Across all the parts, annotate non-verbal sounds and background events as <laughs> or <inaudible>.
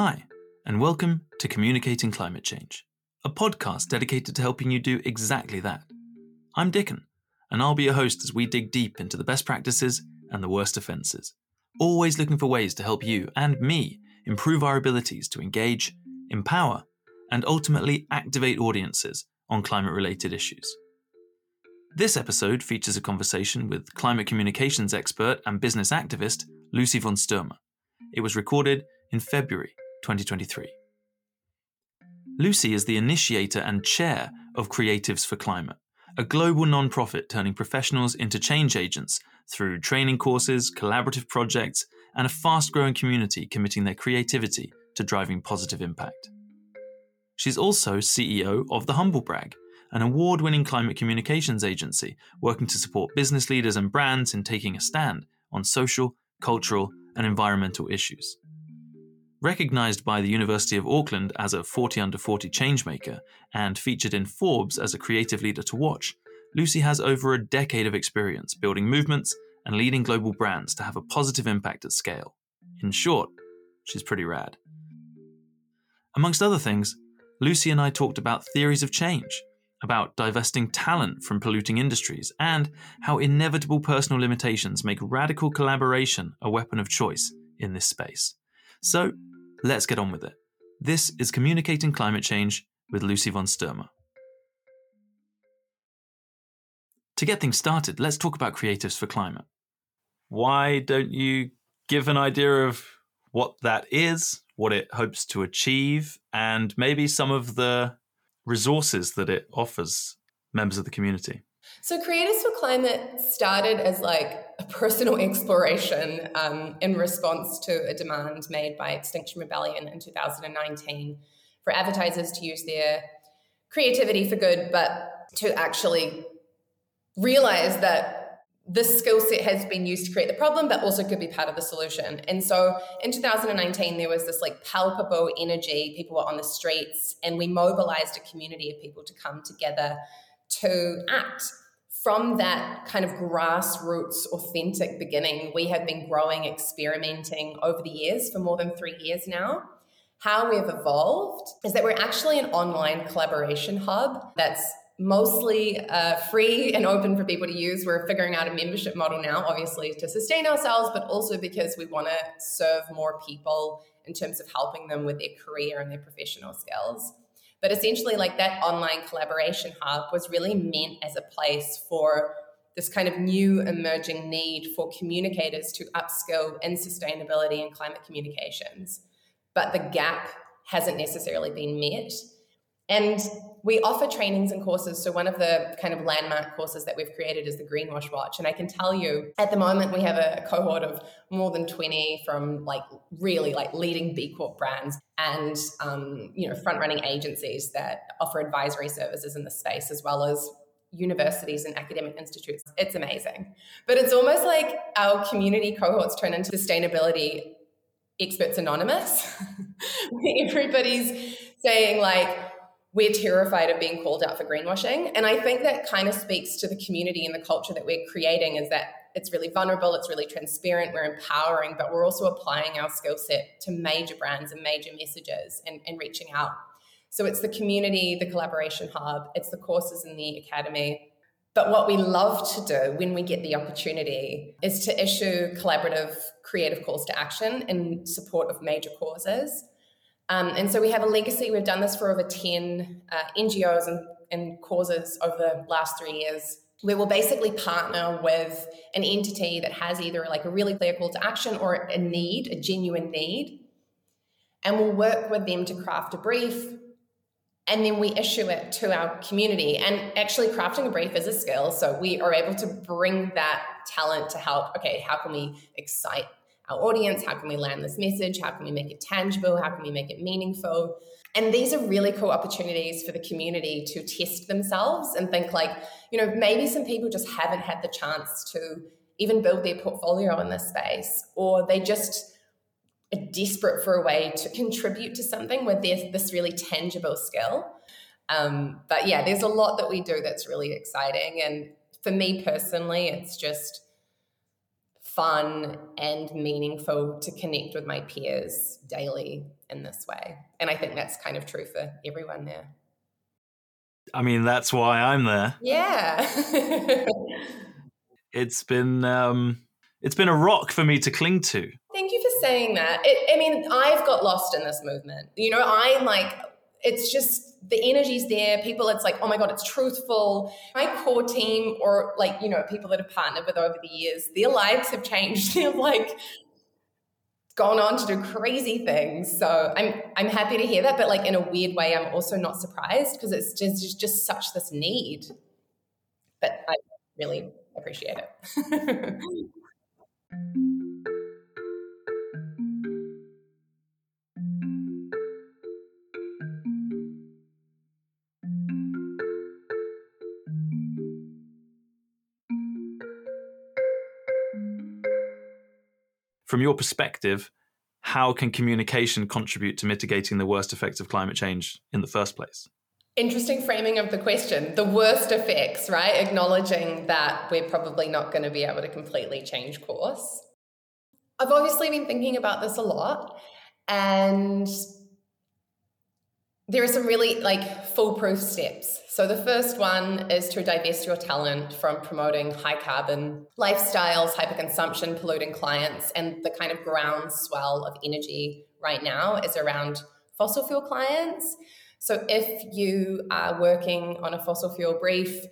Hi, and welcome to Communicating Climate Change, a podcast dedicated to helping you do exactly that. I'm Dickon, and I'll be your host as we dig deep into the best practices and the worst offences, always looking for ways to help you and me improve our abilities to engage, empower, and ultimately activate audiences on climate related issues. This episode features a conversation with climate communications expert and business activist Lucy von Sturmer. It was recorded in February 2023. Lucy is the initiator and chair of Creatives for Climate, a global non-profit turning professionals into change agents through training courses, collaborative projects, and a fast growing community committing their creativity to driving positive impact. She's also CEO of The Humblebrag, an award winning climate communications agency working to support business leaders and brands in taking a stand on social, cultural, and environmental issues. Recognized by the University of Auckland as a 40 under 40 changemaker and featured in Forbes as a creative leader to watch, Lucy has over a decade of experience building movements and leading global brands to have a positive impact at scale. In short, she's pretty rad. Amongst other things, Lucy and I talked about theories of change, about divesting talent from polluting industries, and how inevitable personal limitations make radical collaboration a weapon of choice in this space. So, let's get on with it. This is Communicating Climate Change with Lucy von Sturmer. To get things started, let's talk about Creatives for Climate. Why don't you give an idea of what that is, what it hopes to achieve, and maybe some of the resources that it offers members of the community? So, Creatives for Climate started as like a personal <laughs> exploration um, in response to a demand made by Extinction Rebellion in 2019 for advertisers to use their creativity for good, but to actually realize that this skill set has been used to create the problem, but also could be part of the solution. And so in 2019, there was this like palpable energy. People were on the streets, and we mobilized a community of people to come together to act. From that kind of grassroots, authentic beginning, we have been growing, experimenting over the years for more than three years now. How we've evolved is that we're actually an online collaboration hub that's mostly uh, free and open for people to use. We're figuring out a membership model now, obviously, to sustain ourselves, but also because we want to serve more people in terms of helping them with their career and their professional skills. But essentially, like that online collaboration hub was really meant as a place for this kind of new emerging need for communicators to upskill in sustainability and climate communications. But the gap hasn't necessarily been met. And we offer trainings and courses. So one of the kind of landmark courses that we've created is the Greenwash Watch. And I can tell you at the moment we have a cohort of more than 20 from like really like leading B Corp brands and um, you know front running agencies that offer advisory services in the space as well as universities and academic institutes. It's amazing. But it's almost like our community cohorts turn into sustainability experts anonymous. <laughs> Everybody's saying like we're terrified of being called out for greenwashing. And I think that kind of speaks to the community and the culture that we're creating is that it's really vulnerable, it's really transparent, we're empowering, but we're also applying our skill set to major brands and major messages and, and reaching out. So it's the community, the collaboration hub, it's the courses in the academy. But what we love to do when we get the opportunity is to issue collaborative creative calls to action in support of major causes. Um, and so we have a legacy. We've done this for over 10 uh, NGOs and, and causes over the last three years. We will basically partner with an entity that has either like a really clear call to action or a need, a genuine need. And we'll work with them to craft a brief. And then we issue it to our community. And actually, crafting a brief is a skill. So we are able to bring that talent to help. Okay, how can we excite our audience? How can we land this message? How can we make it tangible? How can we make it meaningful? And these are really cool opportunities for the community to test themselves and think like, you know, maybe some people just haven't had the chance to even build their portfolio in this space, or they just are desperate for a way to contribute to something with there's this really tangible skill. Um, but yeah, there's a lot that we do that's really exciting. And for me personally, it's just fun and meaningful to connect with my peers daily in this way. And I think that's kind of true for everyone there. I mean, that's why I'm there. Yeah. <laughs> it's been um it's been a rock for me to cling to. Thank you for saying that. It, I mean, I've got lost in this movement. You know, I'm like it's just the energy's there. People, it's like, oh my God, it's truthful. My core team, or like, you know, people that have partnered with over the years, their lives have changed. <laughs> They've like gone on to do crazy things. So I'm I'm happy to hear that. But like in a weird way, I'm also not surprised because it's just, just just such this need. But I really appreciate it. <laughs> from your perspective, how can communication contribute to mitigating the worst effects of climate change in the first place? Interesting framing of the question. The worst effects, right? Acknowledging that we're probably not going to be able to completely change course. I've obviously been thinking about this a lot, and there are some really like foolproof steps. So the first one is to divest your talent from promoting high carbon lifestyles, hyperconsumption, polluting clients, and the kind of groundswell of energy right now is around fossil fuel clients. So if you are working on a fossil fuel brief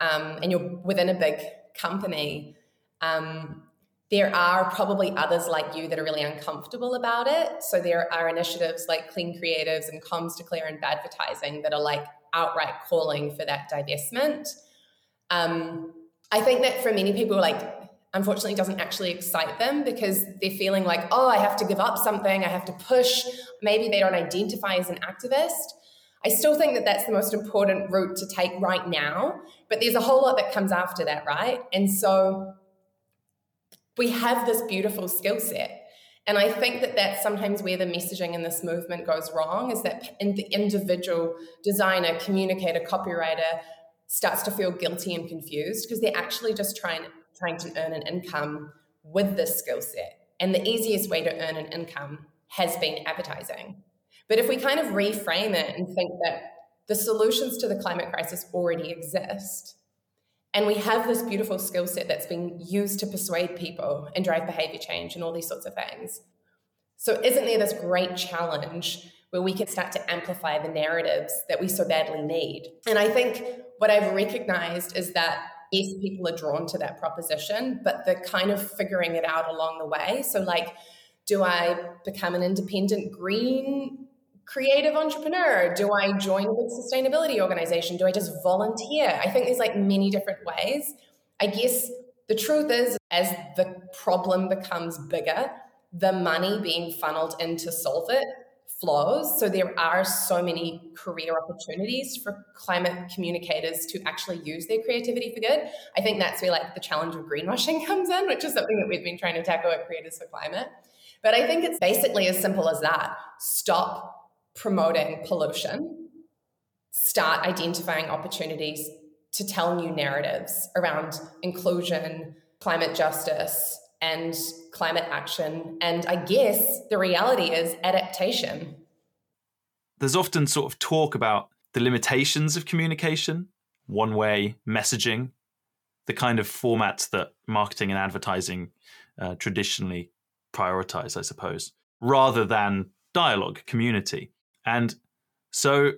um, and you're within a big company, um, there are probably others like you that are really uncomfortable about it. So there are initiatives like Clean Creatives and Comms Declare and Badvertising that are like outright calling for that divestment. Um, I think that for many people, like unfortunately doesn't actually excite them because they're feeling like, oh, I have to give up something, I have to push. Maybe they don't identify as an activist. I still think that that's the most important route to take right now, but there's a whole lot that comes after that, right? And so we have this beautiful skill set. And I think that that's sometimes where the messaging in this movement goes wrong is that in the individual designer, communicator, copywriter starts to feel guilty and confused because they're actually just trying trying to earn an income with this skill set. And the easiest way to earn an income has been advertising. But if we kind of reframe it and think that the solutions to the climate crisis already exist, and we have this beautiful skill set that's been used to persuade people and drive behavior change and all these sorts of things. So, isn't there this great challenge where we can start to amplify the narratives that we so badly need? And I think what I've recognized is that yes, people are drawn to that proposition, but they're kind of figuring it out along the way. So, like, do I become an independent green creative entrepreneur? Do I join a big sustainability organization? Do I just volunteer? I think there's like many different ways. I guess the truth is, as the problem becomes bigger, the money being funneled in to solve it flows. So there are so many career opportunities for climate communicators to actually use their creativity for good. I think that's where like the challenge of greenwashing <laughs> comes in, which is something that we've been trying to tackle at Creatives for Climate. But I think it's basically as simple as that. Stop promoting pollution, start identifying opportunities to tell new narratives around inclusion, climate justice, and climate action. And I guess the reality is adaptation. There's often sort of talk about the limitations of communication, one way messaging, the kind of formats that marketing and advertising uh, traditionally prioritize, I suppose, rather than dialogue, community. And so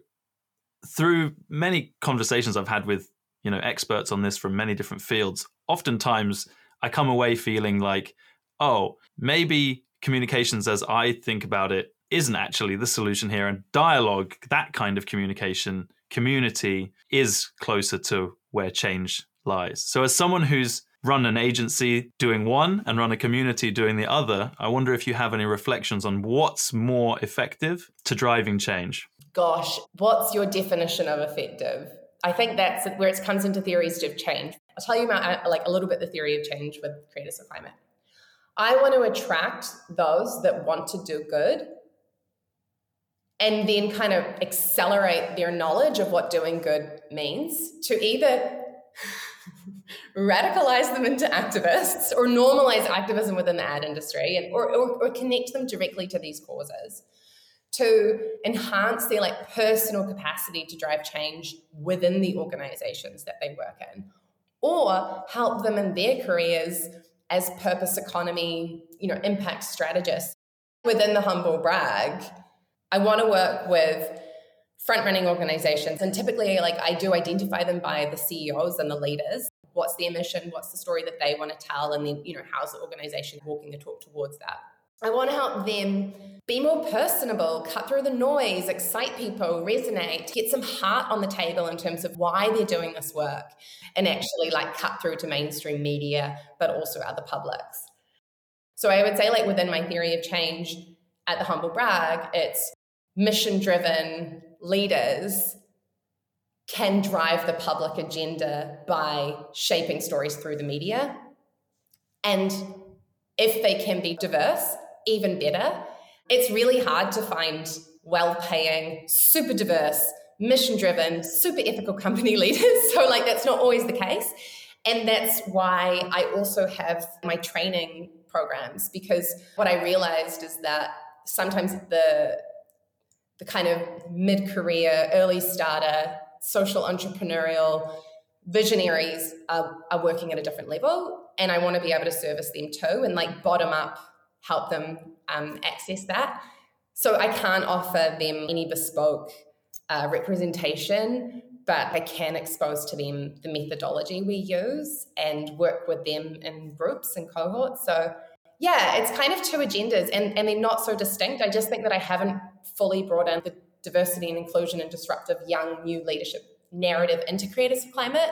through many conversations I've had with, you know, experts on this from many different fields, oftentimes I come away feeling like, oh, maybe communications as I think about it isn't actually the solution here. And dialogue, that kind of communication, community is closer to where change lies. So, as someone who's run an agency doing one and run a community doing the other, I wonder if you have any reflections on what's more effective to driving change. Gosh, what's your definition of effective? I think that's where it comes into theories of change. I'll tell you about uh, like a little bit the theory of change with Creatives of Climate. I want to attract those that want to do good and then kind of accelerate their knowledge of what doing good means to either radicalize them into activists or normalize activism within the ad industry and, or, or, or connect them directly to these causes to enhance their like personal capacity to drive change within the organizations that they work in or help them in their careers as purpose economy you know impact strategists. Within the humble brag i want to work with front running organizations and typically like i do identify them by the ceos and the leaders what's their mission what's the story that they want to tell and then you know how's the organization walking the talk towards that. I want to help them be more personable cut through the noise excite people resonate get some heart on the table in terms of why they're doing this work and actually like cut through to mainstream media but also other publics. So i would say like within my theory of change at the humble brag it's mission driven leaders can drive the public agenda by shaping stories through the media. And if they can be diverse, even better. It's really hard to find well paying, super diverse, mission driven, super ethical company <laughs> leaders. So, like, that's not always the case. And that's why I also have my training programs because what I realized is that sometimes the the kind of mid career, early starter, social entrepreneurial visionaries are, are working at a different level. And I want to be able to service them too and like bottom up help them um, access that. So I can't offer them any bespoke uh, representation, but I can expose to them the methodology we use and work with them in groups and cohorts. So yeah, it's kind of two agendas and, and they're not so distinct. I just think that I haven't fully brought in the diversity and inclusion and disruptive young new leadership narrative into Creatives of Climate.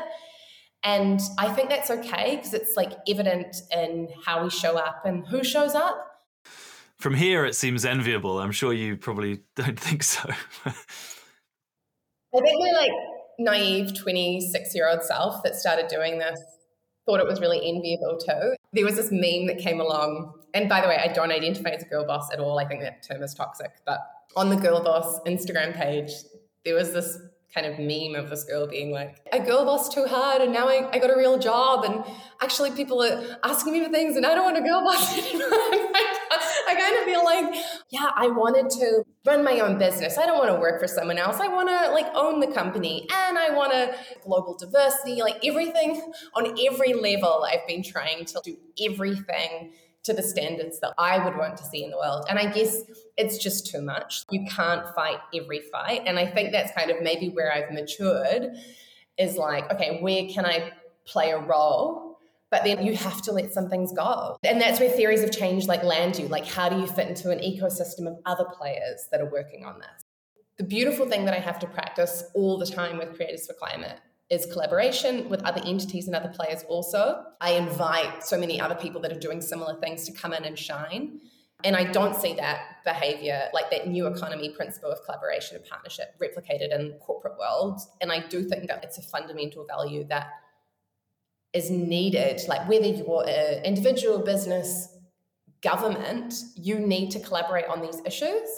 And I think that's okay because it's like evident in how we show up and who shows up. From here, it seems enviable. I'm sure you probably <laughs> don't think so. I think we're like naive 26 year old self that started doing this thought it was really enviable too. There was this meme that came along, and by the way, I don't identify as a girl boss at all. I think that term is toxic. But on the girl boss Instagram page, there was this kind of meme of this girl being like, a girl boss too hard, and now I, I got a real job, and actually people are asking me for things, and I don't want to girl boss <laughs> anymore. <laughs> I kind of feel like, yeah, I wanted to run my own business. I don't want to work for someone else. I want to like own the company and I want to global diversity, like everything on every level. I've been trying to do everything to the standards that I would want to see in the world. And I guess it's just too much. You can't fight every fight. And I think that's kind of maybe where I've matured is like, okay, where can I play a role but then you have to let some things go. And that's where theories of change like land you. Like, how do you fit into an ecosystem of other players that are working on this? The beautiful thing that I have to practice all the time with Creatives for Climate is collaboration with other entities and other players also. I invite so many other people that are doing similar things to come in and shine. And I don't see that behavior, like that new economy principle of collaboration and partnership replicated in the corporate world. And I do think that it's a fundamental value that is needed, like whether you're an individual, business, government, you need to collaborate on these issues.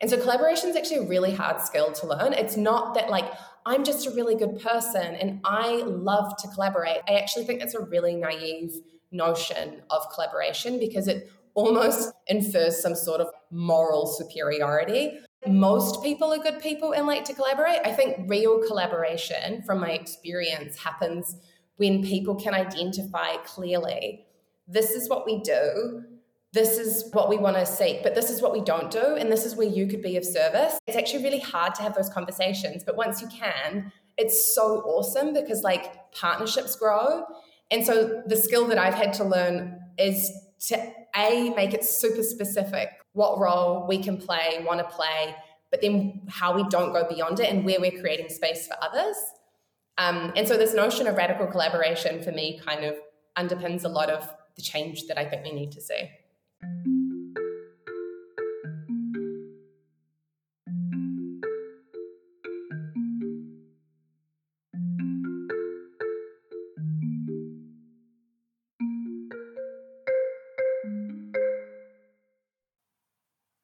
And so collaboration is actually a really hard skill to learn. It's not that like I'm just a really good person and I love to collaborate. I actually think that's a really naive notion of collaboration because it almost infers some sort of moral superiority. Most people are good people and like to collaborate. I think real collaboration, from my experience, happens when people can identify clearly this is what we do, this is what we want to seek, but this is what we don't do, and this is where you could be of service. It's actually really hard to have those conversations, but once you can, it's so awesome because like partnerships grow. And so the skill that I've had to learn is to A, make it super specific what role we can play, want to play, but then how we don't go beyond it and where we're creating space for others. Um, and so this notion of radical collaboration for me kind of underpins a lot of the change that I think we need to see.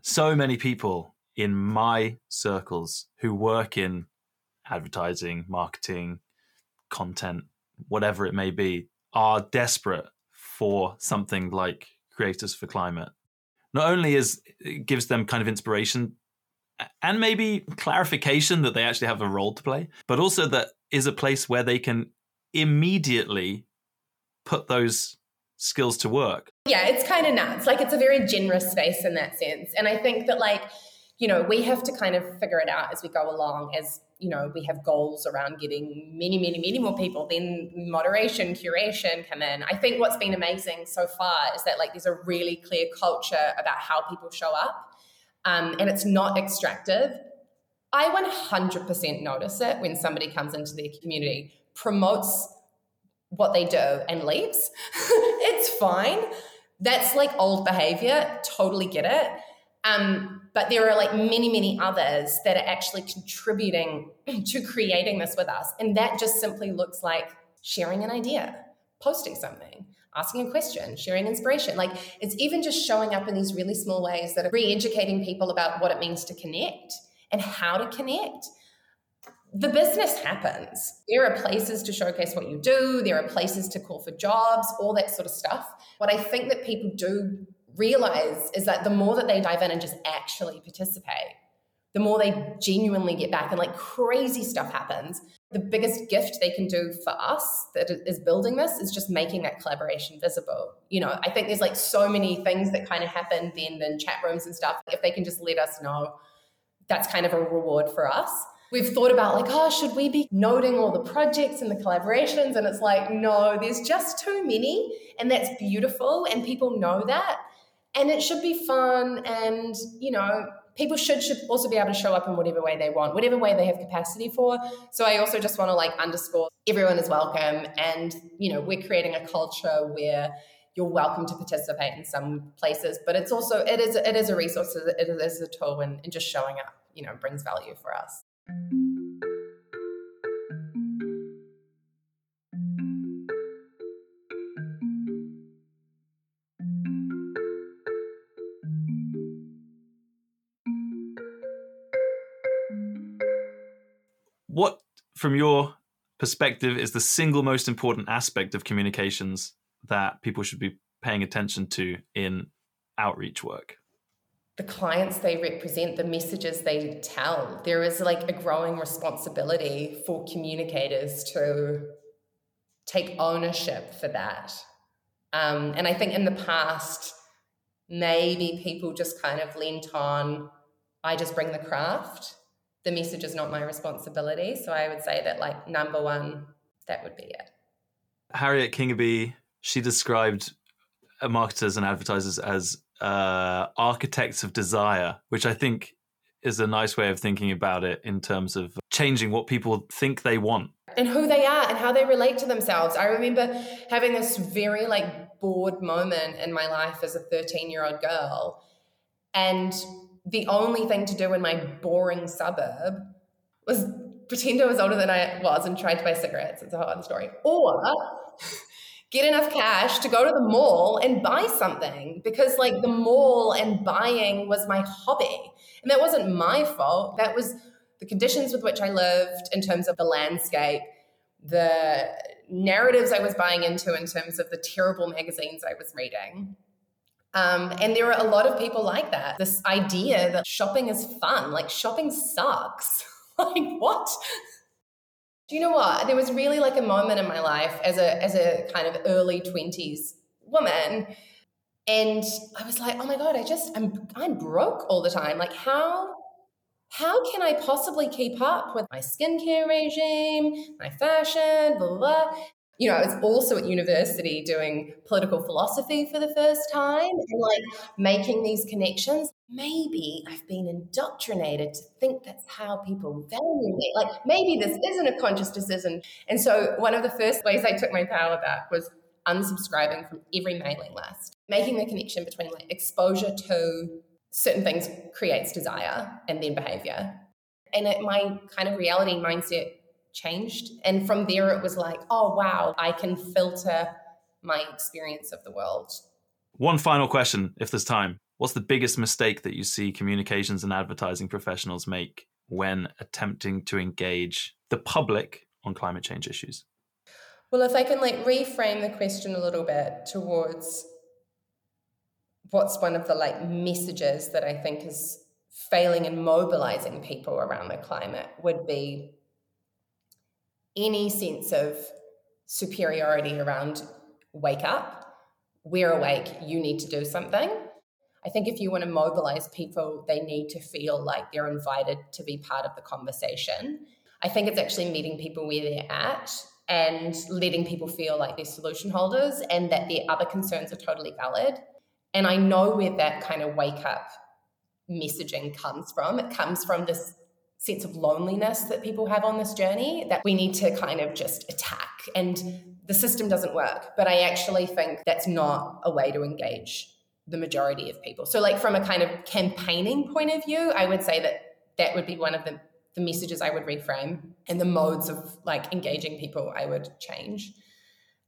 So many people in my circles who work in advertising, marketing, content, whatever it may be, are desperate for something like Creatives for Climate. Not only is it gives them kind of inspiration and maybe clarification that they actually have a role to play, but also that is a place where they can immediately put those skills to work. Yeah, it's kind of nuts. Like it's a very generous space in that sense. And I think that like, you know, we have to kind of figure it out as we go along as, you know, we have goals around getting many, many, many more people, then moderation, curation come in. I think what's been amazing so far is that like there's a really clear culture about how people show up. Um, and it's not extractive. I 100% notice it when somebody comes into their community, promotes what they do and leaves. <laughs> it's fine. That's like old behavior. Totally get it. Um, but there are like many, many others that are actually contributing <clears throat> to creating this with us. And that just simply looks like sharing an idea, posting something, asking a question, sharing inspiration. Like it's even just showing up in these really small ways that are re educating people about what it means to connect and how to connect the business happens. There are places to showcase what you do, there are places to call for jobs, all that sort of stuff. What I think that people do realize is that the more that they dive in and just actually participate, the more they genuinely get back and like crazy stuff happens. The biggest gift they can do for us that is building this is just making that collaboration visible. You know, I think there's like so many things that kind of happen then in chat rooms and stuff. If they can just let us know, that's kind of a reward for us we've thought about like, oh, should we be noting all the projects and the collaborations? And it's like, no, there's just too many. And that's beautiful. And people know that. And it should be fun. And, you know, people should should also be able to show up in whatever way they want, whatever way they have capacity for. So I also just want to like underscore everyone is welcome. And, you know, we're creating a culture where you're welcome to participate in some places, but it's also it is it is a resource, it is a tool, and, and just showing up, you know, brings value for us. From your perspective, is the single most important aspect of communications that people should be paying attention to in outreach work? the clients they represent, the messages they tell. There is like a growing responsibility for communicators to take ownership for that. Um, and I think in the past, maybe people just kind of leaned on, I just bring the craft. The message is not my responsibility. So I would say that, like, number one, that would be it. Harriet Kingaby, she described marketers and advertisers as uh, architects of desire, which I think is a nice way of thinking about it in terms of changing what people think they want and who they are and how they relate to themselves. I remember having this very like bored moment in my life as a 13 year old girl. And the only thing to do in my boring suburb was pretend I was older than I was and tried to buy cigarettes. It's a whole other story. Or get enough cash to go to the mall and buy something because like the mall and buying was my hobby. And that wasn't my fault. That was the conditions with which I lived in terms of the landscape, the narratives I was buying into in terms of the terrible magazines I was reading. Um, and there are a lot of people like that. This idea that shopping is fun, like shopping sucks. <laughs> like, what? Do you know what? There was really like a moment in my life as a as a kind of early 20s woman and I was like, "Oh my god, I just I'm I'm broke all the time. Like how how can I possibly keep up with my skincare regime, my fashion, blah, blah, blah you know, I was also at university doing political philosophy for the first time and like making these connections. Maybe I've been indoctrinated to think that's how people value me. Like maybe this isn't a conscious decision. And so one of the first ways I took my power back was unsubscribing from every mailing list, making the connection between like exposure to certain things creates desire and then behavior. And it, my kind of reality mindset changed. And from there, it was like, oh, wow, I can filter my experience of the world. One final question, if there's time. What's the biggest mistake that you see communications and advertising professionals make when attempting to engage the public on climate change issues? Well, if I can like reframe the question a little bit towards what's one of the like messages that I think is failing in mobilizing people around the climate would be any sense of superiority around wake up, we're awake, you need to do something. I think if you want to mobilize people, they need to feel like they're invited to be part of the conversation. I think it's actually meeting people where they're at and letting people feel like they're solution holders and that their other concerns are totally valid. And I know where that kind of wake up messaging comes from. It comes from this sense of loneliness that people have on this journey that we need to kind of just attack. And the system doesn't work. But I actually think that's not a way to engage the majority of people. So, like, from a kind of campaigning point of view, I would say that that would be one of the, the messages I would reframe and the modes of like engaging people I would change.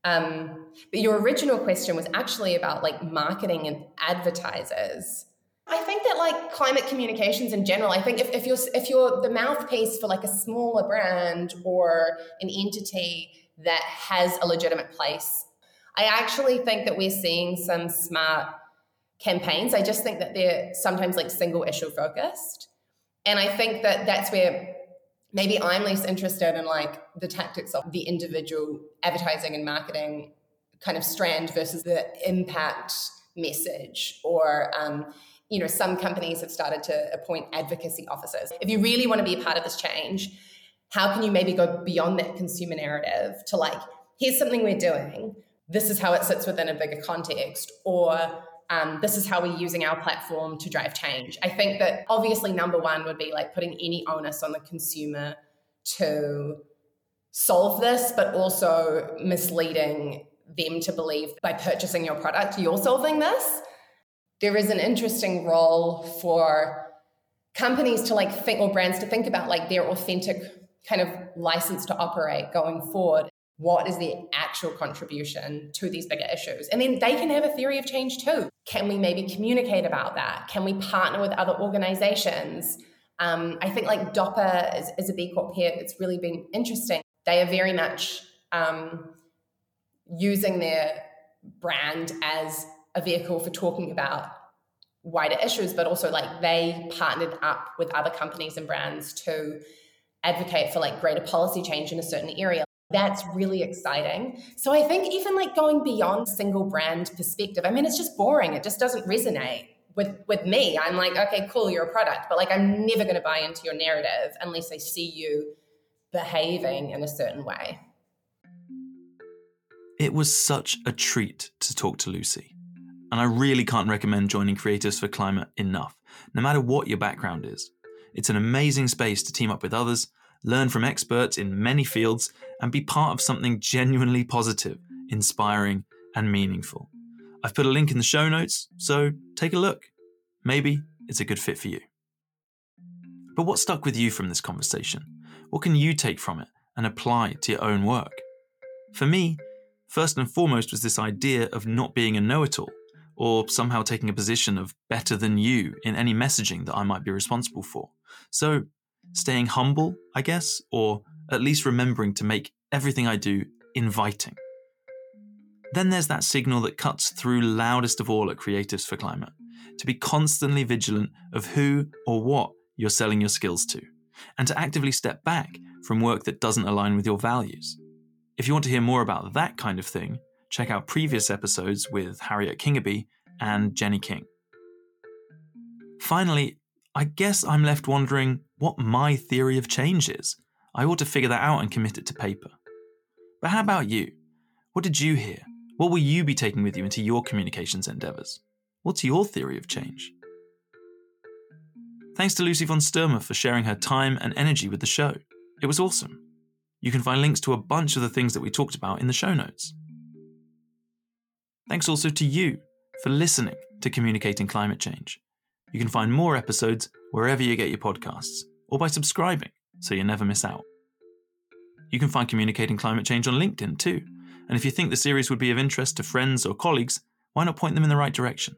Um, but your original question was actually about like marketing and advertisers I think that like climate communications in general, I think if, if you're if you're the mouthpiece for like a smaller brand or an entity that has a legitimate place, I actually think that we're seeing some smart campaigns. I just think that they're sometimes like single issue focused. And I think that that's where maybe I'm less interested in like the tactics of the individual advertising and marketing kind of strand versus the impact message or um, you know, some companies have started to appoint advocacy officers. If you really want to be a part of this change, how can you maybe go beyond that consumer narrative to like, here's something we're doing, this is how it sits within a bigger context, or um, this is how we're using our platform to drive change. I think that obviously number one would be like putting any onus on the consumer to solve this, but also misleading them to believe by purchasing your product, you're solving this there is an interesting role for companies to like think or brands to think about like their authentic kind of license to operate going forward. What is the actual contribution to these bigger issues? And then they can have a theory of change too. Can we maybe communicate about that? Can we partner with other organizations? Um, i think like Dopper is, is, a b corp here it's really been interesting. They are very much um, using their brand as a vehicle for talking about wider issues, but also like they partnered up with other companies and brands to advocate for like greater policy change in a certain area. That's really exciting. So I think even like going beyond single brand perspective, I mean, it's just boring. It just doesn't resonate with with me. I'm like, okay, cool, you're a product, but like I'm never going to buy into your narrative unless I see you behaving in a certain way. It was such a treat to talk to Lucy. And I really can't recommend joining Creatives for Climate enough, no matter what your background is. It's an amazing space to team up with others, learn from experts in many fields, and be part of something genuinely positive, inspiring, and meaningful. I've put a link in the show notes, so take a look. Maybe it's a good fit for you. But what stuck with you from this conversation? What can you take from it and apply to your own work? For me, first and foremost was this idea of not being a know it all or somehow taking a position of better than you in any messaging that I might be responsible for. So, staying humble, I guess, or at least remembering to make everything I do inviting. Then there's that signal that cuts through loudest of all at Creatives for Climate to be constantly vigilant of who or what you're selling your skills to, and to actively step back from work that doesn't align with your values. If you want to hear more about that kind of thing, check out previous episodes with Harriet Kingaby and Jenny King. Finally, I guess I'm left wondering what my theory of change is. I ought to figure that out and commit it to paper. But how about you? What did you hear? What will you be taking with you into your communications endeavours? What's your theory of change? Thanks to Lucy von Sturmer for sharing her time and energy with the show. It was awesome. You can find links to a bunch of the things that we talked about in the show notes. Thanks also to you for listening to Communicating Climate Change. You can find more episodes wherever you get your podcasts, or by subscribing so you never miss out. You can find Communicating Climate Change on LinkedIn too, and if you think the series would be of interest to friends or colleagues, why not point them in the right direction?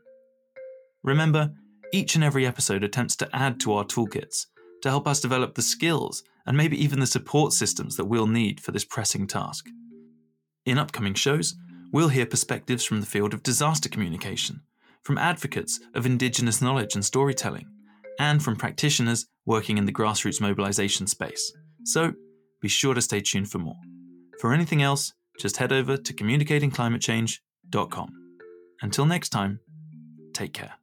Remember, each and every episode attempts to add to our toolkits to help us develop the skills and maybe even the support systems that we'll need for this pressing task. In upcoming shows, we'll hear perspectives from the field of disaster communication, from advocates of Indigenous knowledge and storytelling, and from practitioners working in the grassroots mobilisation space. So be sure to stay tuned for more. For anything else, just head over to communicatingclimatechange.com. Until next time, take care.